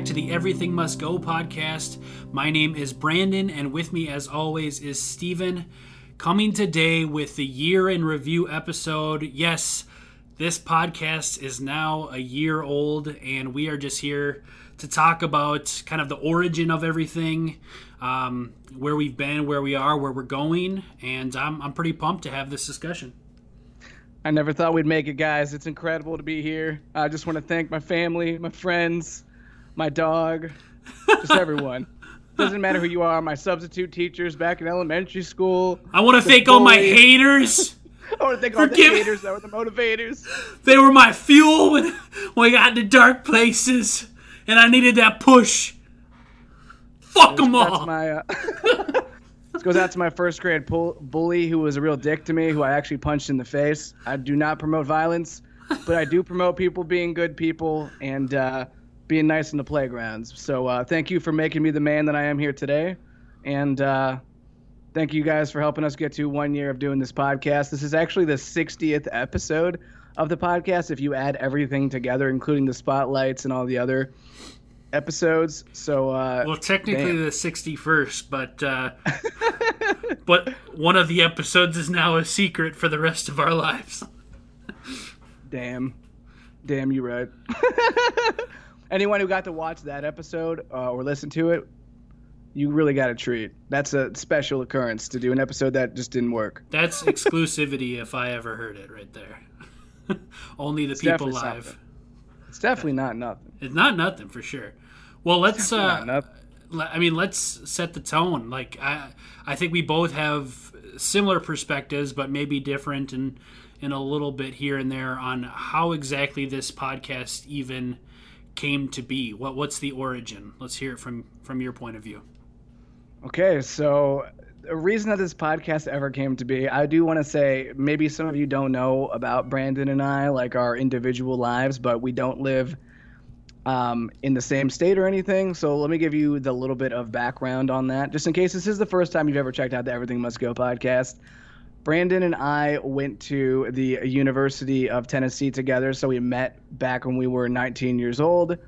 back to the Everything Must Go podcast. My name is Brandon, and with me, as always, is Steven. Coming today with the year in review episode. Yes, this podcast is now a year old, and we are just here to talk about kind of the origin of everything, um, where we've been, where we are, where we're going, and I'm, I'm pretty pumped to have this discussion. I never thought we'd make it, guys. It's incredible to be here. I just want to thank my family, my friends, my dog, just everyone. Doesn't matter who you are, my substitute teachers back in elementary school. I want to thank all my haters. I want to thank all the haters that were the motivators. They were my fuel when, when I got into dark places and I needed that push. Fuck them all. That's my. Uh, this goes out to my first grade pull, bully who was a real dick to me, who I actually punched in the face. I do not promote violence, but I do promote people being good people and uh, being nice in the playgrounds. So uh, thank you for making me the man that I am here today, and uh, thank you guys for helping us get to one year of doing this podcast. This is actually the 60th episode of the podcast if you add everything together, including the spotlights and all the other episodes. So uh, well, technically damn. the sixty first, but uh, but one of the episodes is now a secret for the rest of our lives. damn, damn, you right. Anyone who got to watch that episode uh, or listen to it, you really got a treat. That's a special occurrence to do an episode that just didn't work. That's exclusivity if I ever heard it right there. Only the it's people live. Something. It's definitely not nothing. It's not nothing for sure. Well, let's. Uh, I mean, let's set the tone. Like, I, I think we both have similar perspectives, but maybe different and in a little bit here and there on how exactly this podcast even came to be. What what's the origin? Let's hear it from from your point of view. Okay, so the reason that this podcast ever came to be, I do want to say maybe some of you don't know about Brandon and I, like our individual lives, but we don't live um, in the same state or anything. So let me give you the little bit of background on that, just in case this is the first time you've ever checked out the Everything Must Go podcast. Brandon and I went to the University of Tennessee together. So we met back when we were 19 years old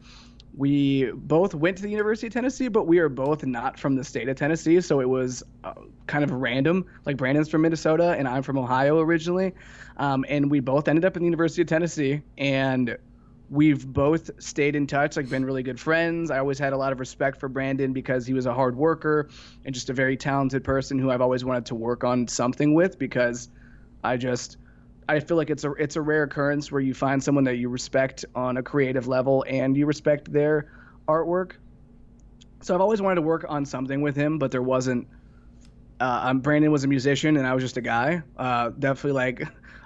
we both went to the University of Tennessee, but we are both not from the state of Tennessee, so it was uh, kind of random. Like Brandon's from Minnesota and I'm from Ohio originally, um, and we both ended up in the University of Tennessee, and we've both stayed in touch, like been really good friends. I always had a lot of respect for Brandon because he was a hard worker and just a very talented person who I've always wanted to work on something with because I just I feel like it's a it's a rare occurrence where you find someone that you respect on a creative level and you respect their artwork. So I've always wanted to work on something with him, but there wasn't. Uh, I'm Brandon was a musician and I was just a guy. Uh, definitely like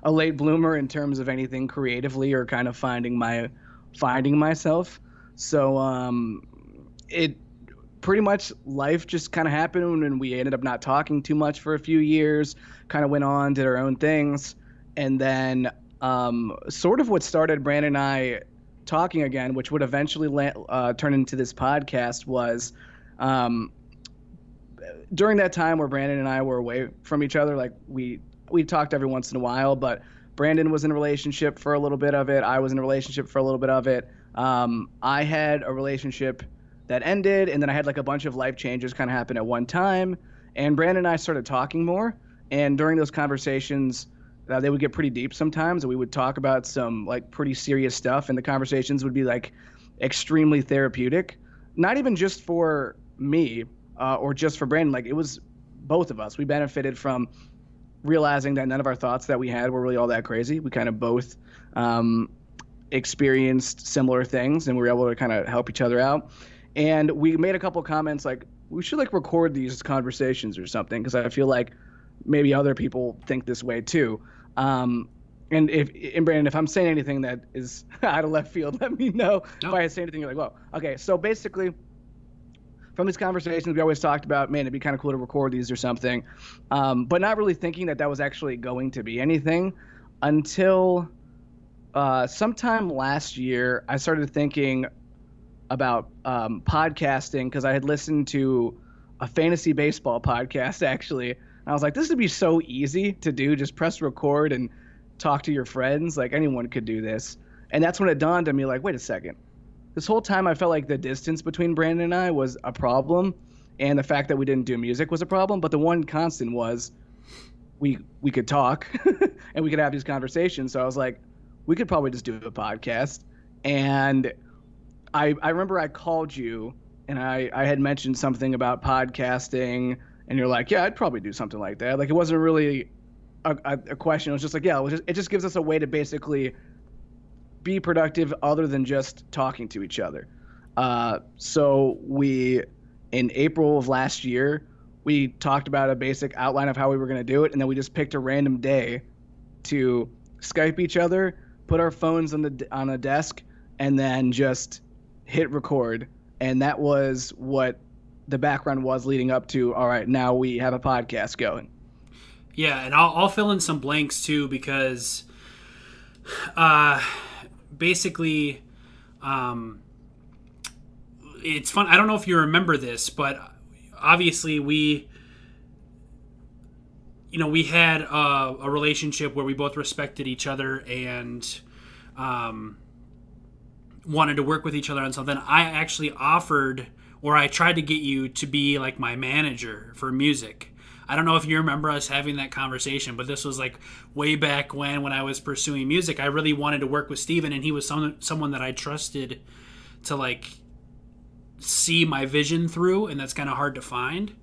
a late bloomer in terms of anything creatively or kind of finding my finding myself. So um, it pretty much life just kind of happened and we ended up not talking too much for a few years. Kind of went on, did our own things and then um, sort of what started Brandon and I talking again, which would eventually la- uh, turn into this podcast, was um, during that time where Brandon and I were away from each other. Like we we talked every once in a while, but Brandon was in a relationship for a little bit of it. I was in a relationship for a little bit of it. Um, I had a relationship that ended, and then I had like a bunch of life changes kind of happen at one time. And Brandon and I started talking more, and during those conversations uh, they would get pretty deep sometimes, and we would talk about some like pretty serious stuff, and the conversations would be like extremely therapeutic. Not even just for me uh, or just for Brandon, like it was both of us. We benefited from realizing that none of our thoughts that we had were really all that crazy. We kind of both um, experienced similar things, and we were able to kind of help each other out. And we made a couple comments like we should like record these conversations or something because I feel like maybe other people think this way too. Um, and if and Brandon, if I'm saying anything that is out of left field, let me know. If I say anything, you're like, "Whoa, okay." So basically, from these conversations, we always talked about, man, it'd be kind of cool to record these or something, um, but not really thinking that that was actually going to be anything until uh, sometime last year. I started thinking about um, podcasting because I had listened to a fantasy baseball podcast actually I was like, this would be so easy to do. Just press record and talk to your friends. Like anyone could do this. And that's when it dawned on me, like, wait a second. This whole time I felt like the distance between Brandon and I was a problem, and the fact that we didn't do music was a problem. But the one constant was we we could talk and we could have these conversations. So I was like, we could probably just do a podcast. And I I remember I called you and I I had mentioned something about podcasting, and you're like, yeah, I'd probably do something like that. Like it wasn't really a, a question. It was just like, yeah, it just, it just gives us a way to basically be productive other than just talking to each other. Uh, so we, in April of last year, we talked about a basic outline of how we were going to do it, and then we just picked a random day to Skype each other, put our phones on the on a desk, and then just hit record. And that was what the background was leading up to. All right, now we have a podcast going. Yeah, and I'll, I'll fill in some blanks too because, uh, basically, um, it's fun. I don't know if you remember this, but obviously we, you know, we had a, a relationship where we both respected each other and, um, wanted to work with each other on something. I actually offered, or I tried to get you to be like my manager for music I don't know if you remember us having that conversation, but this was like way back when when I was pursuing music. I really wanted to work with Steven and he was some, someone that I trusted to like see my vision through and that's kind of hard to find.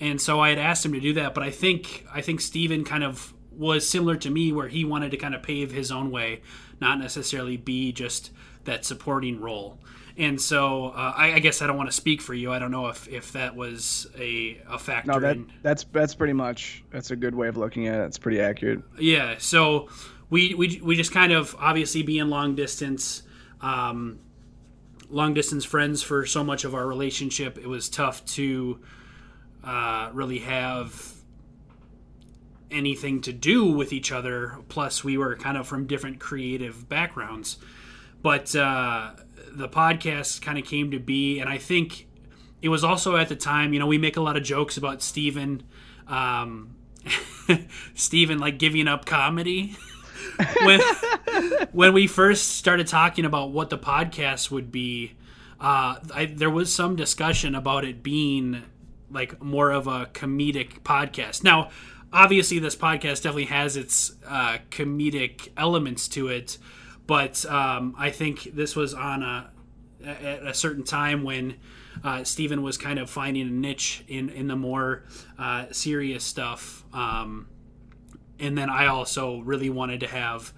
And so I had asked him to do that, but I think I think Steven kind of was similar to me where he wanted to kind of pave his own way, not necessarily be just that supporting role and so uh, I, I, guess I don't want to speak for you. I don't know if, if that was a, a factor. No, that in... that's that's pretty much that's a good way of looking at it. It's pretty accurate. Yeah. So we we we just kind of obviously being long distance, um, long distance friends for so much of our relationship. It was tough to uh, really have anything to do with each other. Plus, we were kind of from different creative backgrounds, but. Uh, the podcast kind of came to be, and I think it was also at the time. You know, we make a lot of jokes about Steven, um, Steven like giving up comedy. when when we first started talking about what the podcast would be, uh, I, there was some discussion about it being like more of a comedic podcast. Now, obviously, this podcast definitely has its uh, comedic elements to it but um, I think this was on a at a certain time when uh, Steven was kind of finding a niche in in the more uh, serious stuff. Um, and then I also really wanted to have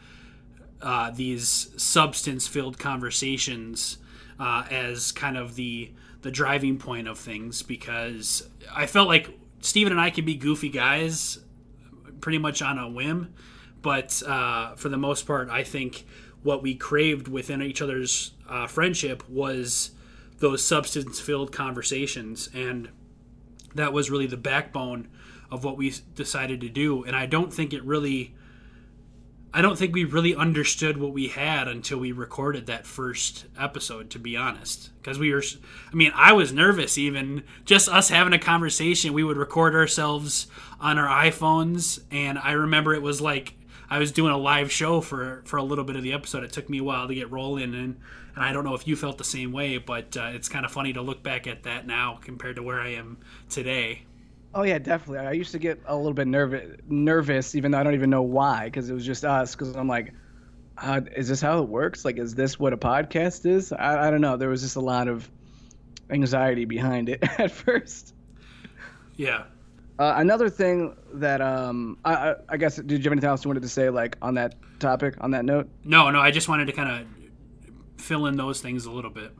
uh, these substance filled conversations uh, as kind of the the driving point of things because I felt like Steven and I could be goofy guys pretty much on a whim, but uh, for the most part, I think what we craved within each other's uh, friendship was those substance filled conversations. And that was really the backbone of what we decided to do. And I don't think it really. I don't think we really understood what we had until we recorded that first episode, to be honest. Because we were, I mean, I was nervous even just us having a conversation. We would record ourselves on our iPhones, and I remember it was like I was doing a live show for for a little bit of the episode. It took me a while to get rolling, and and I don't know if you felt the same way, but uh, it's kind of funny to look back at that now compared to where I am today. Oh yeah, definitely. I used to get a little bit nervous, nervous, even though I don't even know why, because it was just us. Because I'm like, uh, is this how it works? Like, is this what a podcast is? I, I don't know. There was just a lot of anxiety behind it at first. Yeah, uh, another thing that um, I, I, guess did you have anything else you wanted to say like on that topic on that note? No, no. I just wanted to kind of fill in those things a little bit.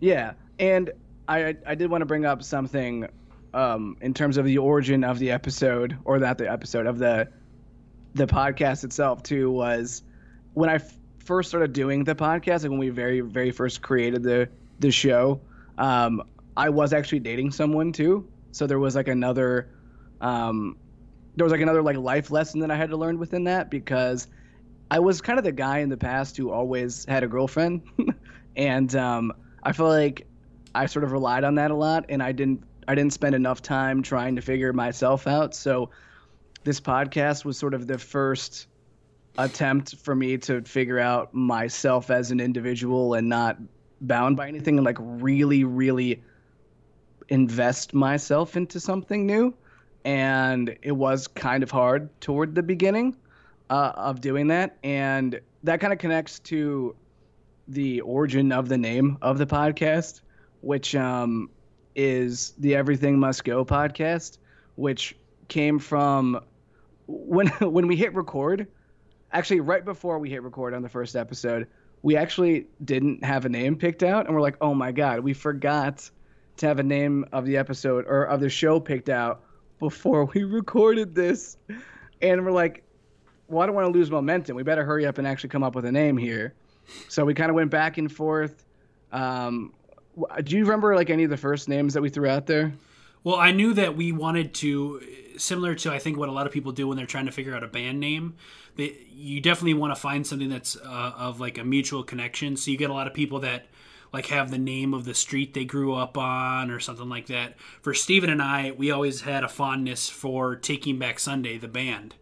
Yeah, and I I did want to bring up something um, in terms of the origin of the episode or that the episode of the the podcast itself too was when I f- first started doing the podcast like when we very very first created the the show um, I was actually dating someone too so there was like another um, there was like another like life lesson that I had to learn within that because I was kind of the guy in the past who always had a girlfriend, and um, I feel like I sort of relied on that a lot, and I didn't I didn't spend enough time trying to figure myself out. So this podcast was sort of the first attempt for me to figure out myself as an individual and not bound by anything and like really, really invest myself into something new. And it was kind of hard toward the beginning uh, of doing that. And that kind of connects to the origin of the name of the podcast, which um, is the Everything Must Go podcast, which came from when when we hit record. Actually, right before we hit record on the first episode, we actually didn't have a name picked out, and we're like, "Oh my god, we forgot to have a name of the episode or of the show picked out before we recorded this." And we're like, "Well, I don't want to lose momentum. We better hurry up and actually come up with a name here." So we kind of went back and forth. Um, do you remember like any of the first names that we threw out there? Well, I knew that we wanted to, similar to I think what a lot of people do when they're trying to figure out a band name. They, you definitely want to find something that's uh, of like a mutual connection. So you get a lot of people that like have the name of the street they grew up on or something like that. For Steven and I, we always had a fondness for Taking Back Sunday, the band.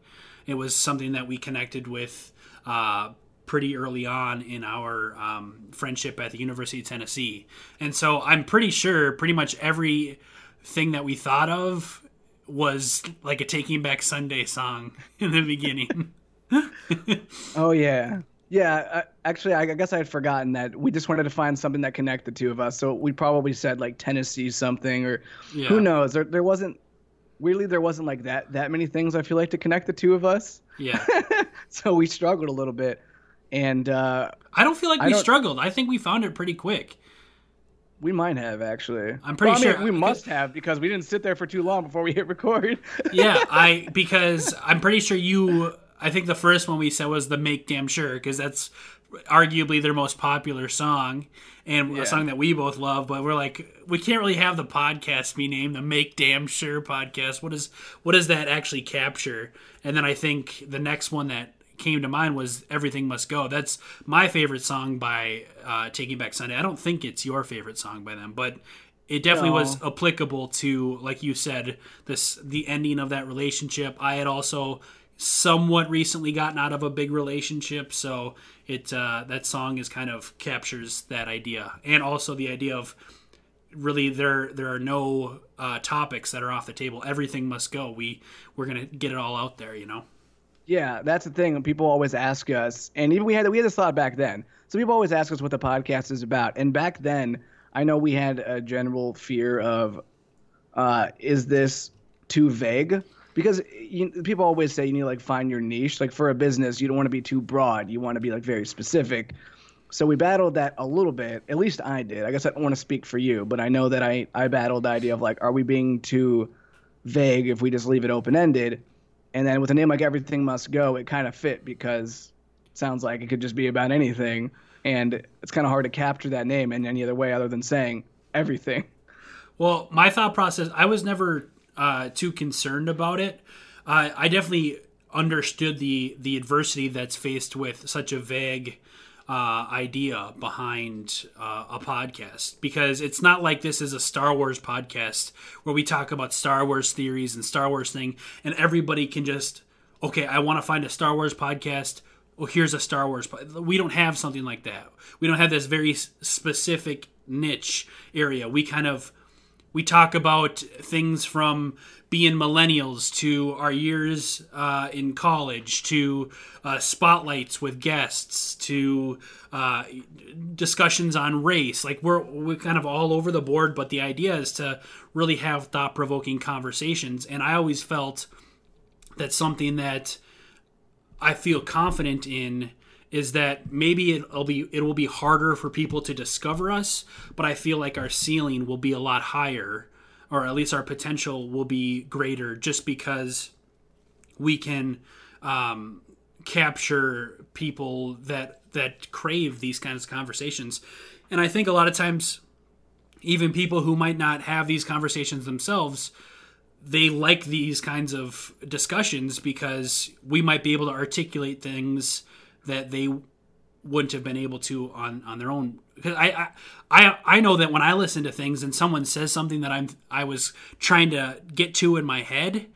It was something that we connected with uh, pretty early on in our um, friendship at the University of Tennessee. And so I'm pretty sure pretty much every thing that we thought of was like a Taking Back Sunday song in the beginning. oh yeah, yeah. actually, I guess I had forgotten that we just wanted to find something that connected the two of us. So we probably said like Tennessee something, or yeah. who knows? There, there wasn't weirdly there wasn't like that that many things I feel like to connect the two of us. Yeah. so we struggled a little bit, and uh, I don't feel like we struggled. I think we found it pretty quick. We might have actually. I'm pretty well, sure mean, we must have because we didn't sit there for too long before we hit record. yeah, I because I'm pretty sure you. I think the first one we said was the "Make Damn Sure" because that's arguably their most popular song and yeah. a song that we both love. But we're like, we can't really have the podcast be named the "Make Damn Sure" podcast. What is what does that actually capture? And then I think the next one that came to mind was "Everything Must Go." That's my favorite song by uh, Taking Back Sunday. I don't think it's your favorite song by them, but it definitely no. was applicable to, like you said, this the ending of that relationship. I had also somewhat recently gotten out of a big relationship, so it uh, that song is kind of captures that idea, and also the idea of really there there are no uh, topics that are off the table. Everything must go. We we're gonna get it all out there, you know. Yeah, that's the thing. People always ask us, and even we had we had this thought back then. So people always ask us what the podcast is about, and back then, I know we had a general fear of, uh, is this too vague? Because eh, you, people always say you need to like find your niche. Like for a business, you don't want to be too broad. You want to be like very specific. So we battled that a little bit. At least I did. I guess I don't want to speak for you, but I know that I I battled the idea of like, are we being too vague if we just leave it open ended? And then with a name like Everything Must Go, it kind of fit because it sounds like it could just be about anything. And it's kind of hard to capture that name in any other way other than saying everything. Well, my thought process, I was never uh, too concerned about it. Uh, I definitely understood the the adversity that's faced with such a vague uh, idea behind uh, a podcast because it's not like this is a Star Wars podcast where we talk about Star Wars theories and Star Wars thing, and everybody can just okay, I want to find a Star Wars podcast. Well, here's a Star Wars. We don't have something like that. We don't have this very specific niche area. We kind of we talk about things from being millennials to our years uh, in college to uh, spotlights with guests to uh, discussions on race. Like we're we're kind of all over the board but the idea is to really have thought-provoking conversations. And i always felt that something that i feel confident in is that maybe it'll be it will be harder for people to discover us but i feel like our ceiling will be a lot higher or at least our potential will be greater just because we can um, capture people that that crave these kinds of conversations. And i think a lot of times even people who might not have these conversations themselves they like these kinds of discussions because we might be able to articulate things that they wouldn't have been able to on on their own because I, I I know that when I listen to things and someone says something that I'm I was trying to get to in my head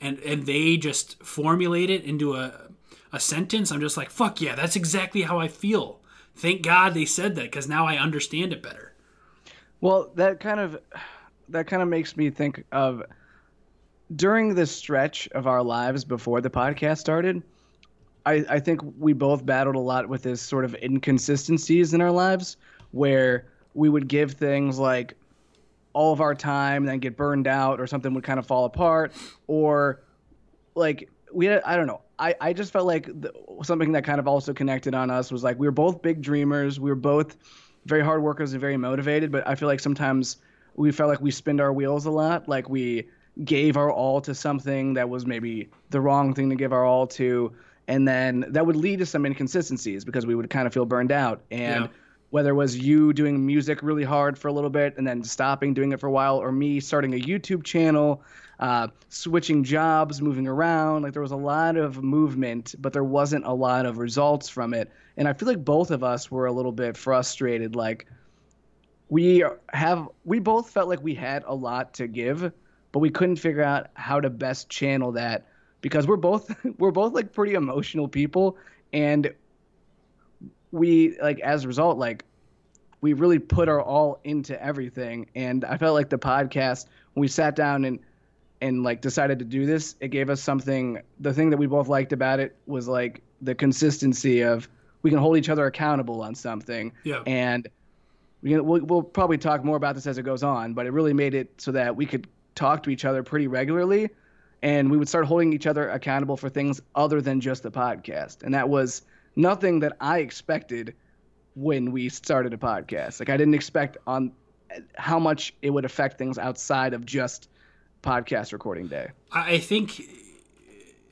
and and they just formulate it into a a sentence I'm just like fuck yeah that's exactly how I feel thank God they said that because now I understand it better. Well, that kind of that kind of makes me think of during this stretch of our lives before the podcast started. I, I think we both battled a lot with this sort of inconsistencies in our lives where we would give things like all of our time then get burned out or something would kind of fall apart or like we had, I don't know. I, I just felt like the, something that kind of also connected on us was like we were both big dreamers. We were both very hard workers and very motivated, but I feel like sometimes we felt like we spinned our wheels a lot. Like we gave our all to something that was maybe the wrong thing to give our all to. And then that would lead to some inconsistencies because we would kind of feel burned out. And yeah. whether it was you doing music really hard for a little bit and then stopping doing it for a while, or me starting a YouTube channel uh, switching jobs, moving around. Like there was a lot of movement, but there wasn't a lot of results from it. And I feel like both of us were a little bit frustrated. Like we have, we both felt like we had a lot to give, but we couldn't figure out how to best channel that because we're both we're both like pretty emotional people and we like as a result like we really put our all into everything and i felt like the podcast when we sat down and and like decided to do this, it gave us something. The thing that we both liked about it was like the consistency of we can hold each other accountable on something. Yeah. And we, we'll, we'll probably talk more about this as it goes on, but it really made it so that we could talk to each other pretty regularly and we would start holding each other accountable for things other than just the podcast. And that was nothing that I expected when we started a podcast. Like I didn't expect on how much it would affect things outside of just podcast recording day? I think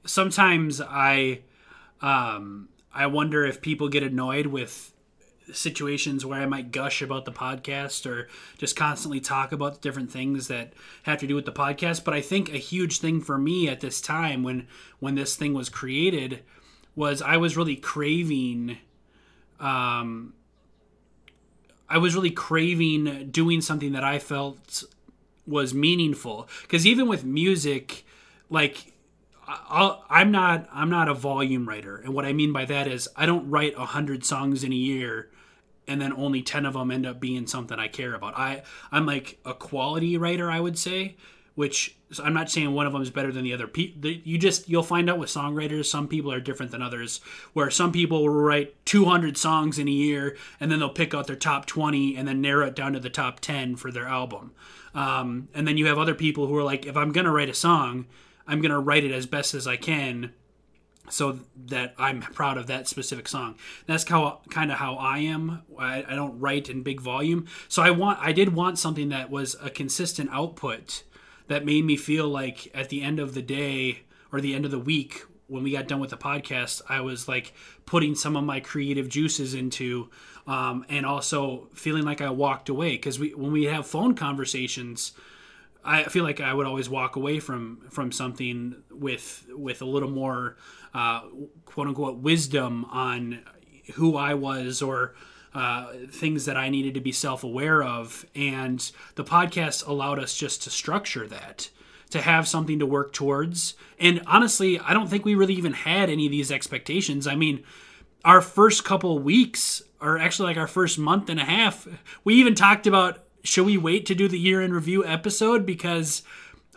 sometimes I um, I wonder if people get annoyed with situations where I might gush about the podcast or just constantly talk about different things that have to do with the podcast. But I think a huge thing for me at this time when when this thing was created was I was really craving um I was really craving doing something that I felt was meaningful because even with music like i am not I'm not a volume writer, and what I mean by that is I don't write a hundred songs in a year, and then only ten of them end up being something I care about. I I'm like a quality writer, I would say, which I'm not saying one of them is better than the other. You just you'll find out with songwriters, some people are different than others. Where some people will write 200 songs in a year, and then they'll pick out their top 20 and then narrow it down to the top 10 for their album. Um, and then you have other people who are like, if I'm gonna write a song, I'm gonna write it as best as I can, so that I'm proud of that specific song. That's how kind of how I am. I, I don't write in big volume, so I want I did want something that was a consistent output that made me feel like at the end of the day or the end of the week when we got done with the podcast, I was like putting some of my creative juices into um, and also feeling like I walked away because we when we have phone conversations, I feel like I would always walk away from from something with with a little more uh, quote unquote wisdom on who I was or uh, things that I needed to be self aware of, and the podcast allowed us just to structure that to have something to work towards. And honestly, I don't think we really even had any of these expectations. I mean, our first couple weeks or actually like our first month and a half, we even talked about should we wait to do the year in review episode because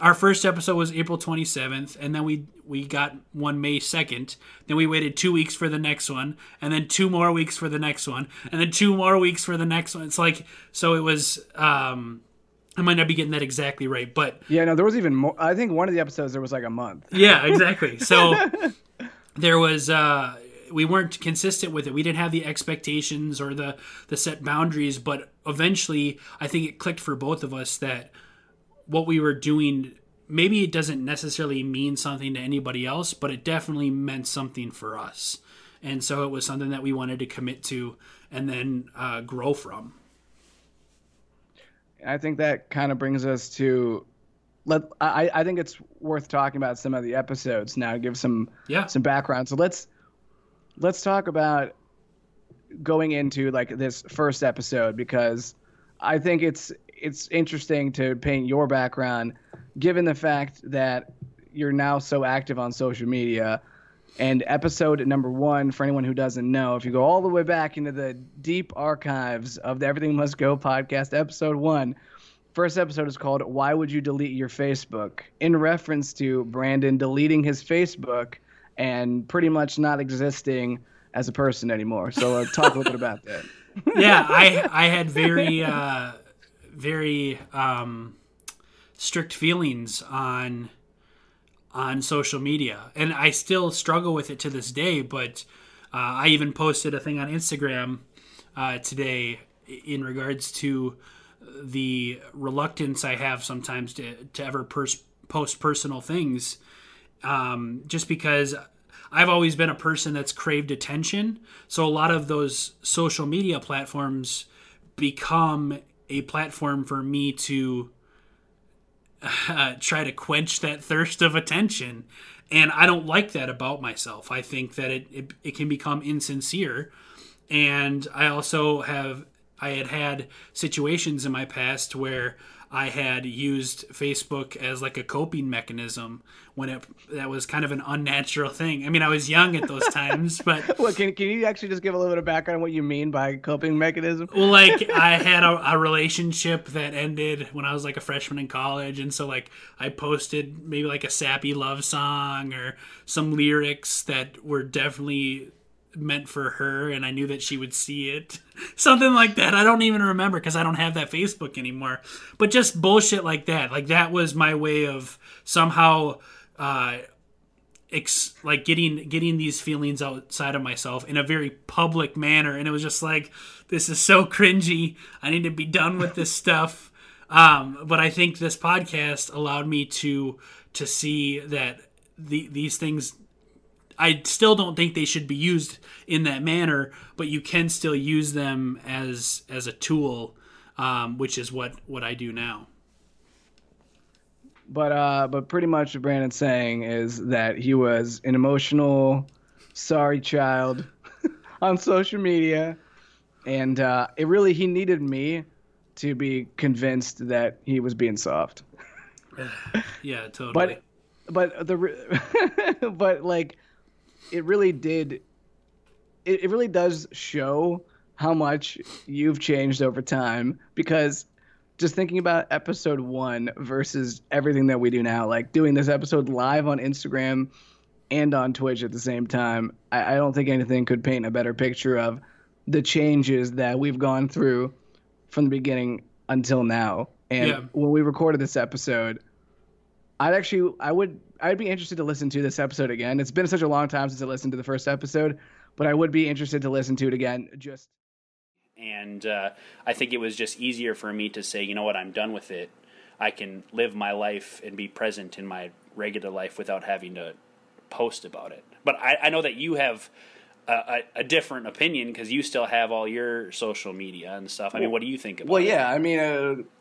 our first episode was April 27th and then we we got one May 2nd. Then we waited 2 weeks for the next one and then two more weeks for the next one and then two more weeks for the next one. It's like so it was um I might not be getting that exactly right, but Yeah, no, there was even more I think one of the episodes there was like a month. Yeah, exactly. So there was uh we weren't consistent with it. We didn't have the expectations or the the set boundaries, but eventually I think it clicked for both of us that what we were doing maybe it doesn't necessarily mean something to anybody else, but it definitely meant something for us. And so it was something that we wanted to commit to and then uh, grow from. I think that kind of brings us to let I, I think it's worth talking about some of the episodes now give some yeah some background so let's let's talk about going into like this first episode because I think it's it's interesting to paint your background given the fact that you're now so active on social media And episode number one, for anyone who doesn't know, if you go all the way back into the deep archives of the Everything Must Go podcast, episode one, first episode is called Why Would You Delete Your Facebook? In reference to Brandon deleting his Facebook and pretty much not existing as a person anymore. So uh, talk a little bit about that. yeah, I I had very uh, very um, strict feelings on on social media, and I still struggle with it to this day. But uh, I even posted a thing on Instagram uh, today in regards to the reluctance I have sometimes to to ever pers- post personal things, um, just because I've always been a person that's craved attention. So a lot of those social media platforms become a platform for me to uh, try to quench that thirst of attention. And I don't like that about myself. I think that it, it, it can become insincere. And I also have, I had had situations in my past where I had used Facebook as like a coping mechanism when it that was kind of an unnatural thing. I mean, I was young at those times, but well, can can you actually just give a little bit of background on what you mean by coping mechanism? Well, like I had a, a relationship that ended when I was like a freshman in college, and so like I posted maybe like a sappy love song or some lyrics that were definitely meant for her and I knew that she would see it. Something like that. I don't even remember because I don't have that Facebook anymore. But just bullshit like that. Like that was my way of somehow uh ex- like getting getting these feelings outside of myself in a very public manner and it was just like this is so cringy. I need to be done with this stuff. Um but I think this podcast allowed me to to see that the, these things I still don't think they should be used in that manner, but you can still use them as as a tool, um, which is what what I do now. But uh, but pretty much what Brandon's saying is that he was an emotional, sorry child on social media, and uh, it really he needed me to be convinced that he was being soft. yeah, totally. But but the but like it really did. It, it really does show how much you've changed over time because just thinking about episode one versus everything that we do now, like doing this episode live on Instagram and on Twitch at the same time, I, I, don't think anything could paint a better picture of the changes that we've gone through from the beginning until now. And yeah. when we recorded this episode, I'd actually I would I'd be interested to listen to this episode again. It's been such a long time since I listened to the first episode, but I would be interested to listen to it again. Just and uh, I think it was just easier for me to say, you know what, I'm done with it. I can live my life and be present in my regular life without having to post about it. But I, I know that you have a, a, a different opinion because you still have all your social media and stuff. I mean, what do you think about well, it? Well, yeah, I mean, uh,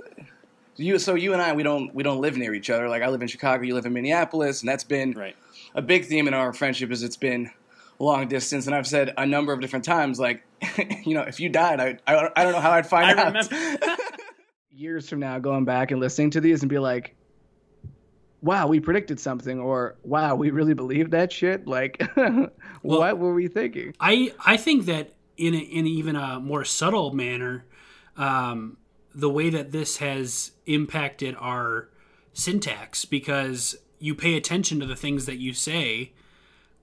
you so you and I we don't we don't live near each other. Like I live in Chicago, you live in Minneapolis, and that's been right. a big theme in our friendship. Is it's been long distance, and I've said a number of different times, like you know, if you died, I I, I don't know how I'd find I out. Years from now, going back and listening to these and be like, wow, we predicted something, or wow, we really believed that shit. Like, well, what were we thinking? I I think that in a, in even a more subtle manner, um, the way that this has impacted our syntax because you pay attention to the things that you say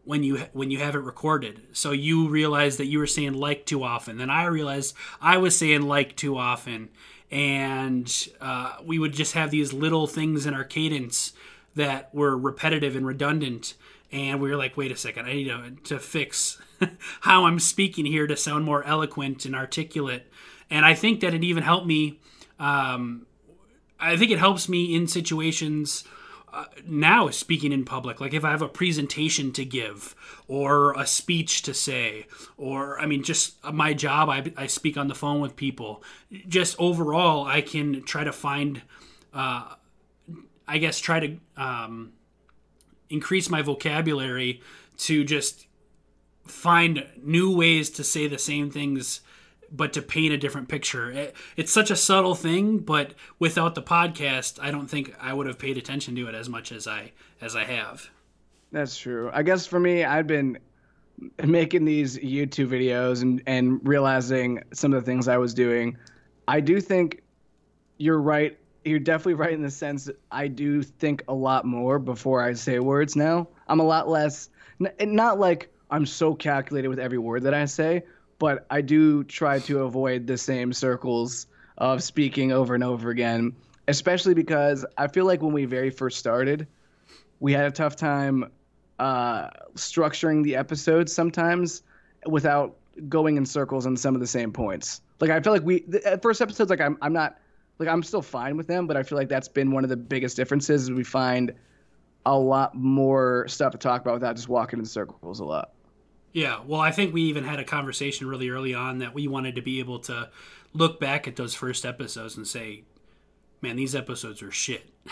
when you when you have it recorded. So you realize that you were saying like too often. Then I realized I was saying like too often, and uh, we would just have these little things in our cadence that were repetitive and redundant. And we were like, wait a second, I need to, to fix how I'm speaking here to sound more eloquent and articulate and I think that it even helped me. Um, I think it helps me in situations uh, now speaking in public. Like if I have a presentation to give or a speech to say, or I mean, just my job, I, I speak on the phone with people. Just overall, I can try to find, uh, I guess, try to um, increase my vocabulary to just find new ways to say the same things but to paint a different picture. It, it's such a subtle thing, but without the podcast, I don't think I would have paid attention to it as much as I as I have. That's true. I guess for me, I've been making these YouTube videos and, and realizing some of the things I was doing. I do think you're right. You're definitely right in the sense that I do think a lot more before I say words now. I'm a lot less, not like I'm so calculated with every word that I say, but I do try to avoid the same circles of speaking over and over again, especially because I feel like when we very first started, we had a tough time uh, structuring the episodes sometimes without going in circles on some of the same points. Like I feel like we the, at first episodes like I'm I'm not like I'm still fine with them, but I feel like that's been one of the biggest differences is we find a lot more stuff to talk about without just walking in circles a lot. Yeah, well, I think we even had a conversation really early on that we wanted to be able to look back at those first episodes and say, "Man, these episodes are shit."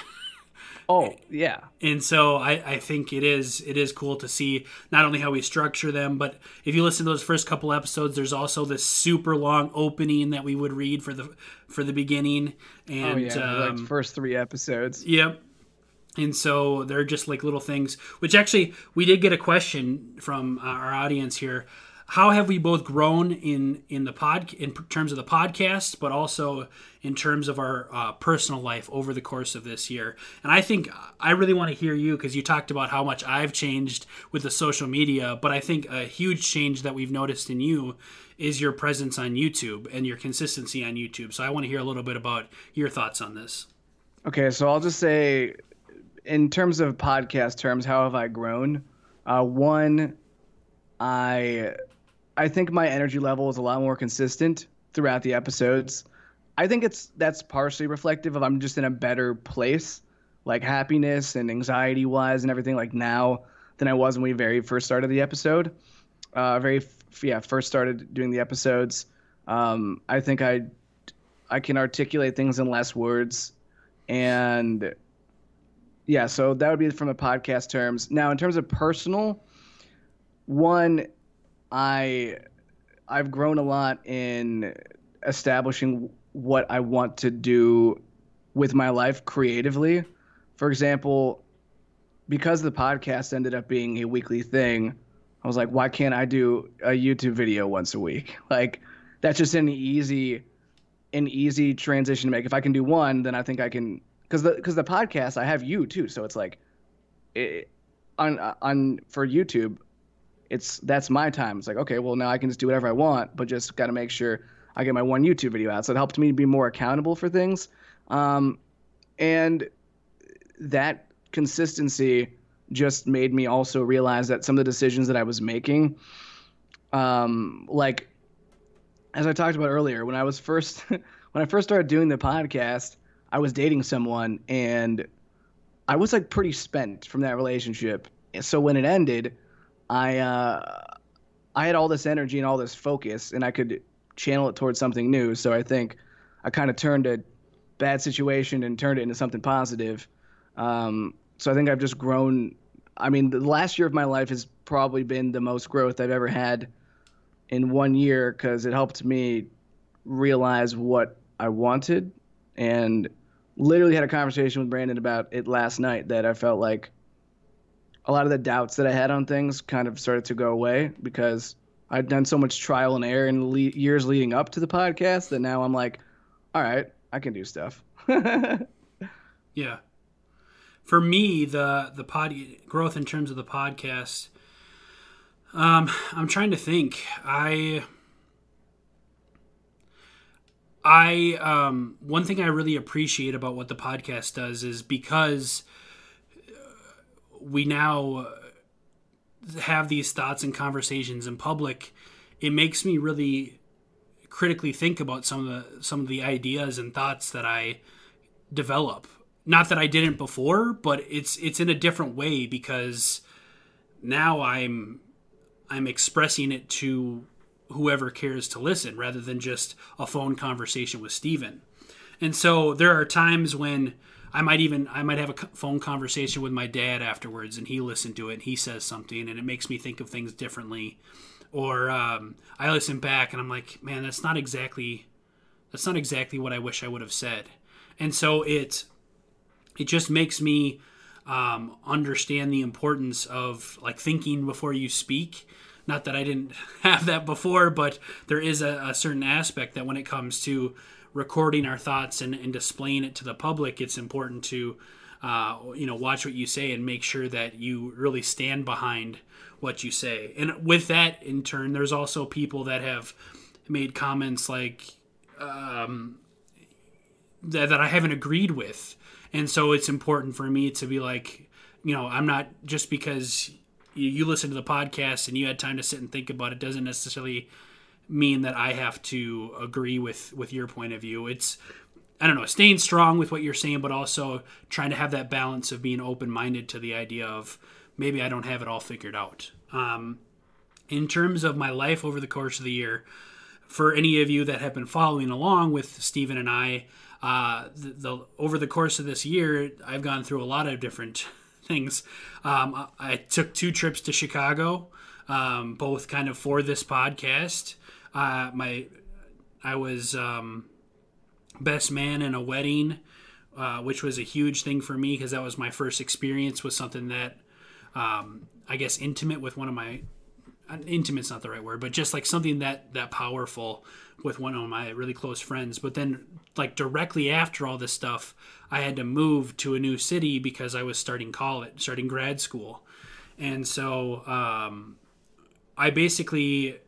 Oh yeah. And so I, I think it is it is cool to see not only how we structure them, but if you listen to those first couple episodes, there's also this super long opening that we would read for the for the beginning. And oh, yeah. um, like first three episodes. Yep. And so they're just like little things, which actually we did get a question from our audience here how have we both grown in in the pod in terms of the podcast, but also in terms of our uh, personal life over the course of this year? And I think I really want to hear you because you talked about how much I've changed with the social media, but I think a huge change that we've noticed in you is your presence on YouTube and your consistency on YouTube. So I want to hear a little bit about your thoughts on this. Okay, so I'll just say, in terms of podcast terms, how have I grown? Uh, one, I I think my energy level is a lot more consistent throughout the episodes. I think it's that's partially reflective of I'm just in a better place, like happiness and anxiety wise and everything like now than I was when we very first started the episode. Uh, very yeah, first started doing the episodes. Um, I think I I can articulate things in less words, and yeah, so that would be from the podcast terms. Now, in terms of personal, one I I've grown a lot in establishing what I want to do with my life creatively. For example, because the podcast ended up being a weekly thing, I was like, why can't I do a YouTube video once a week? Like that's just an easy an easy transition to make. If I can do one, then I think I can cuz the cuz the podcast I have you too, so it's like it, on on for YouTube it's that's my time. It's like, okay, well now I can just do whatever I want, but just got to make sure I get my one YouTube video out. So it helped me be more accountable for things. Um, and that consistency just made me also realize that some of the decisions that I was making, um, like as I talked about earlier, when I was first when I first started doing the podcast, I was dating someone and I was like pretty spent from that relationship. So when it ended, I uh, I had all this energy and all this focus, and I could channel it towards something new. So I think I kind of turned a bad situation and turned it into something positive. Um, so I think I've just grown. I mean, the last year of my life has probably been the most growth I've ever had in one year because it helped me realize what I wanted and literally had a conversation with Brandon about it last night that I felt like a lot of the doubts that I had on things kind of started to go away because I'd done so much trial and error in le- years leading up to the podcast that now I'm like, all right, I can do stuff. yeah. For me, the the pod growth in terms of the podcast, um, I'm trying to think. I I um, one thing I really appreciate about what the podcast does is because we now have these thoughts and conversations in public, it makes me really critically think about some of the some of the ideas and thoughts that I develop. Not that I didn't before, but it's it's in a different way because now I'm I'm expressing it to whoever cares to listen rather than just a phone conversation with Steven. And so there are times when I might even I might have a phone conversation with my dad afterwards, and he listened to it. and He says something, and it makes me think of things differently. Or um, I listen back, and I'm like, man, that's not exactly that's not exactly what I wish I would have said. And so it it just makes me um, understand the importance of like thinking before you speak. Not that I didn't have that before, but there is a, a certain aspect that when it comes to recording our thoughts and, and displaying it to the public, it's important to uh, you know watch what you say and make sure that you really stand behind what you say. And with that, in turn, there's also people that have made comments like um, that, that I haven't agreed with, and so it's important for me to be like, you know, I'm not just because you, you listen to the podcast and you had time to sit and think about it doesn't necessarily mean that I have to agree with with your point of view. It's I don't know, staying strong with what you're saying, but also trying to have that balance of being open minded to the idea of maybe I don't have it all figured out. Um, in terms of my life over the course of the year, for any of you that have been following along with Stephen and I, uh, the, the, over the course of this year, I've gone through a lot of different things. Um, I, took two trips to Chicago, um, both kind of for this podcast. Uh, my, I was um, best man in a wedding, uh, which was a huge thing for me because that was my first experience with something that, um, I guess, intimate with one of my intimate's not the right word, but just like something that that powerful with one of my really close friends. But then like directly after all this stuff, I had to move to a new city because I was starting college, starting grad school. And so um, I basically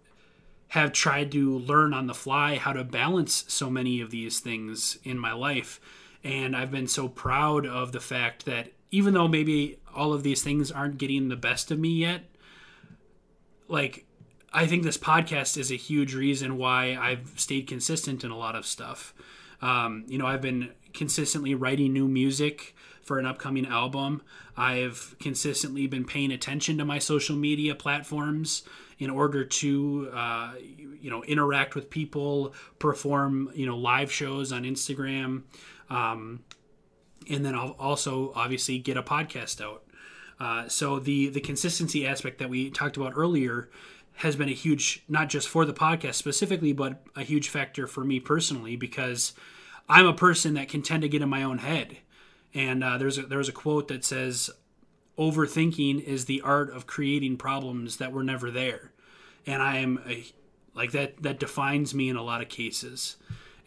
have tried to learn on the fly how to balance so many of these things in my life. And I've been so proud of the fact that even though maybe all of these things aren't getting the best of me yet, like I think this podcast is a huge reason why I've stayed consistent in a lot of stuff. Um, you know, I've been consistently writing new music for an upcoming album. I've consistently been paying attention to my social media platforms in order to, uh, you know, interact with people, perform, you know, live shows on Instagram, um, and then I'll also obviously get a podcast out. Uh, so the the consistency aspect that we talked about earlier has been a huge, not just for the podcast specifically, but a huge factor for me personally because I'm a person that can tend to get in my own head. And uh, there's a, there's a quote that says, "Overthinking is the art of creating problems that were never there," and I am a, like that. That defines me in a lot of cases.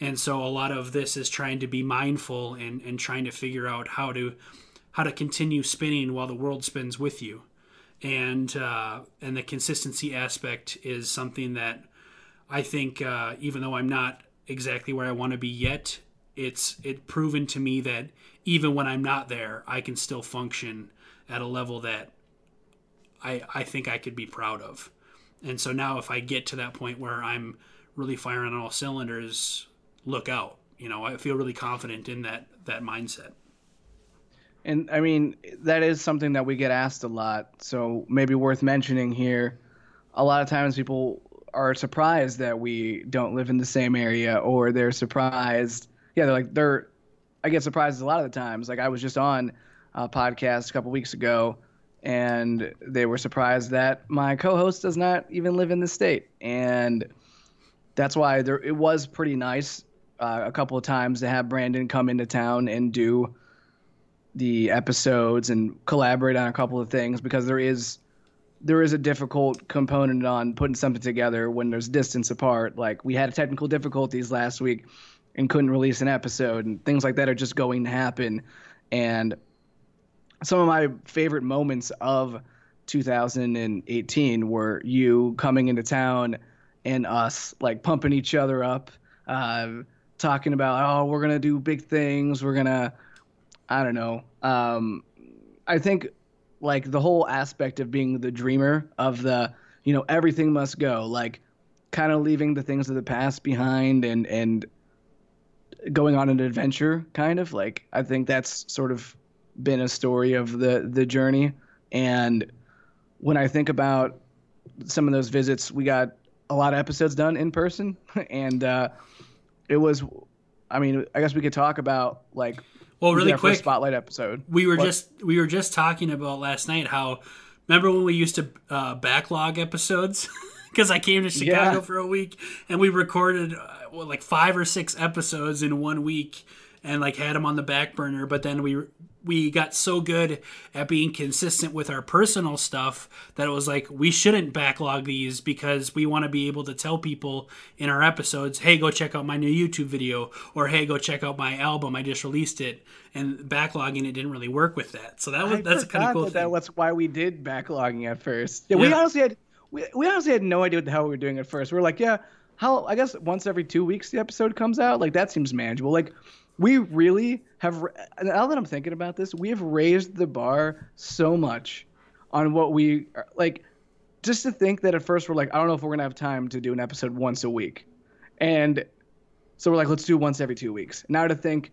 And so a lot of this is trying to be mindful and, and trying to figure out how to how to continue spinning while the world spins with you and uh, and the consistency aspect is something that I think uh, even though I'm not exactly where I want to be yet it's it proven to me that even when I'm not there I can still function at a level that I I think I could be proud of and so now if I get to that point where I'm really firing on all cylinders look out you know I feel really confident in that that mindset and I mean, that is something that we get asked a lot. So maybe worth mentioning here. A lot of times people are surprised that we don't live in the same area or they're surprised. Yeah, they're like, they're, I get surprised a lot of the times. Like I was just on a podcast a couple weeks ago and they were surprised that my co-host does not even live in the state. And that's why there, it was pretty nice uh, a couple of times to have Brandon come into town and do the episodes and collaborate on a couple of things because there is there is a difficult component on putting something together when there's distance apart. Like we had technical difficulties last week and couldn't release an episode and things like that are just going to happen. And some of my favorite moments of 2018 were you coming into town and us like pumping each other up, uh, talking about, oh, we're to do big things. We're to I don't know. Um, I think like the whole aspect of being the dreamer of the, you know, everything must go, like kind of leaving the things of the past behind and and going on an adventure kind of like I think that's sort of been a story of the the journey and when I think about some of those visits, we got a lot of episodes done in person and uh, it was I mean, I guess we could talk about like well, really quick spotlight episode. We were what? just we were just talking about last night how remember when we used to uh, backlog episodes because I came to Chicago yeah. for a week and we recorded uh, well, like five or six episodes in one week and like had them on the back burner. But then we we got so good at being consistent with our personal stuff that it was like we shouldn't backlog these because we want to be able to tell people in our episodes, "Hey, go check out my new YouTube video," or "Hey, go check out my album. I just released it." And backlogging it didn't really work with that. So that was I that's a kind of cool that thing. That was why we did backlogging at first. Yeah, we honestly had we, we honestly had no idea what the hell we were doing at first. We were like, yeah, how I guess once every two weeks the episode comes out. Like that seems manageable. Like we really have. Now that I'm thinking about this, we have raised the bar so much on what we like. Just to think that at first we're like, I don't know if we're gonna have time to do an episode once a week, and so we're like, let's do once every two weeks. Now to think,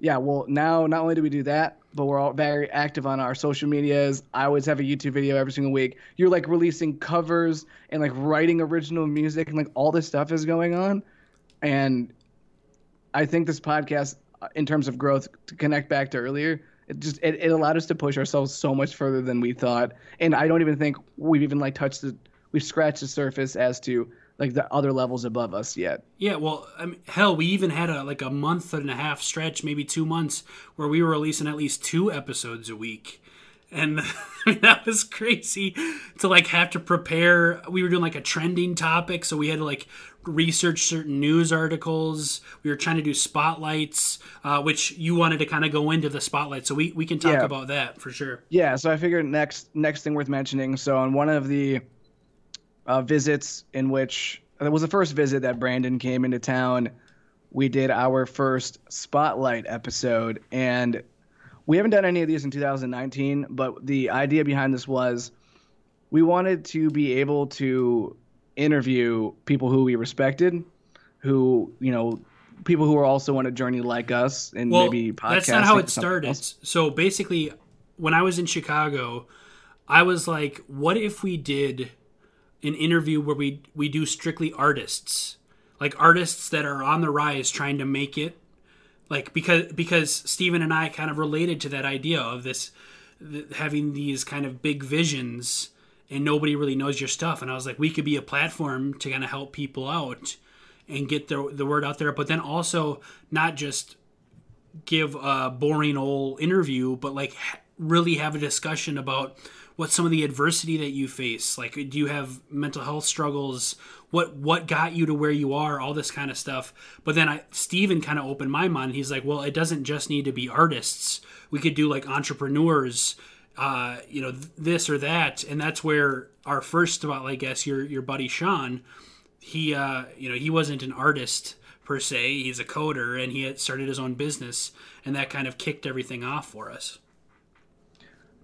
yeah, well, now not only do we do that, but we're all very active on our social medias. I always have a YouTube video every single week. You're like releasing covers and like writing original music and like all this stuff is going on. And I think this podcast, in terms of growth, to connect back to earlier, it just it, it allowed us to push ourselves so much further than we thought. And I don't even think we've even like touched the we've scratched the surface as to like the other levels above us yet. Yeah, well, I mean, hell, we even had a like a month and a half stretch, maybe two months, where we were releasing at least two episodes a week, and that was crazy to like have to prepare. We were doing like a trending topic, so we had to like research certain news articles. We were trying to do spotlights, uh, which you wanted to kind of go into the spotlight, so we we can talk Yeah. about that for sure. Yeah, so I figured next next thing worth mentioning. So on one of the uh, visits in which it was the first visit that Brandon came into town, we did our first spotlight episode, and we haven't done any of these in 2019. But the idea behind this was we wanted to be able to interview people who we respected, who you know. People who are also on a journey like us, and well, maybe podcasting. that's not how it started. else. So basically, when I was in Chicago, I was like, "What if we did an interview where we we do strictly artists, like artists that are on the rise, trying to make it, like because because Steven and I kind of related to that idea of this th- having these kind of big visions." And nobody really knows your stuff, and I was like, we could be a platform to kind of help people out and get the the word out there, but then also not just give a boring old interview, but like really have a discussion about what some of the adversity that you face. Like, do you have mental health struggles? What what got you to where you are? All this kind of stuff. But then I Steven kind of opened my mind. He's like, well, it doesn't just need to be artists. We could do like entrepreneurs. Uh, you know, th- this or that, and that's where our first spotlight, I guess, your your buddy Sean, he uh, you know he wasn't an artist per se he's a coder and he had started his own business and that kind of kicked everything off for us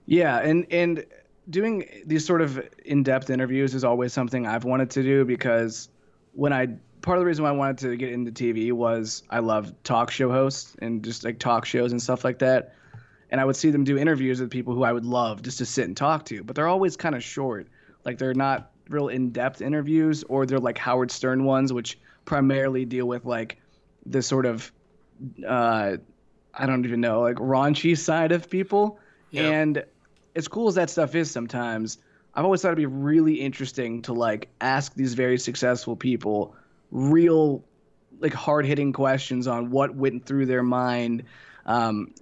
Yeah, and and doing these sort of in-depth interviews is always something I've wanted to do because when I part of the reason why I wanted to get into TV was I love talk show hosts and just like talk shows and stuff like that. And I would see them do interviews with people who I would love just to sit and talk to, but they're always kind of short. Like they're not real in-depth interviews or they're like Howard Stern ones which primarily deal with like the sort of uh I don't even know, like raunchy side of people. And as cool as that stuff is sometimes, I've always thought it'd be really interesting to like ask these very successful people real like hard hitting questions on what went through their mind um,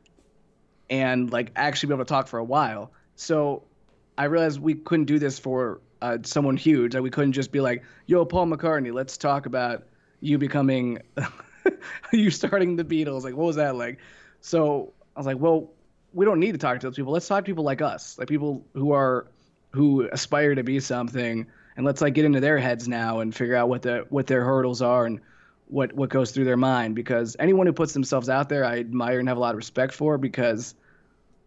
and like actually be able to talk for a while. So I realized we couldn't do this for uh, someone huge. Like we couldn't just be like, "Yo, Paul McCartney, let's talk about you becoming, you starting the Beatles." Like, what was that like? So I was like, "Well, we don't need to talk to those people. Let's talk to people like us, like people who are who aspire to be something, and let's like get into their heads now and figure out what the what their hurdles are and what what goes through their mind. Because anyone who puts themselves out there, I admire and have a lot of respect for because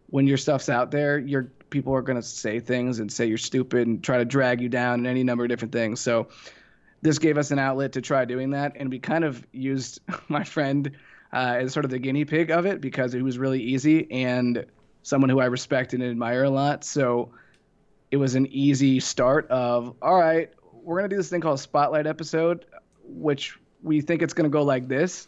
when your stuff's out there, your people are gonna say things and say you're stupid and try to drag you down and any number of different things. So this gave us an outlet to try doing that, and we kind of used my friend uh, as sort of the guinea pig of it because it was really easy and someone who I respect and admire a lot. So it was an easy start of all right, we're gonna do this thing called spotlight episode, which we think it's gonna go like this.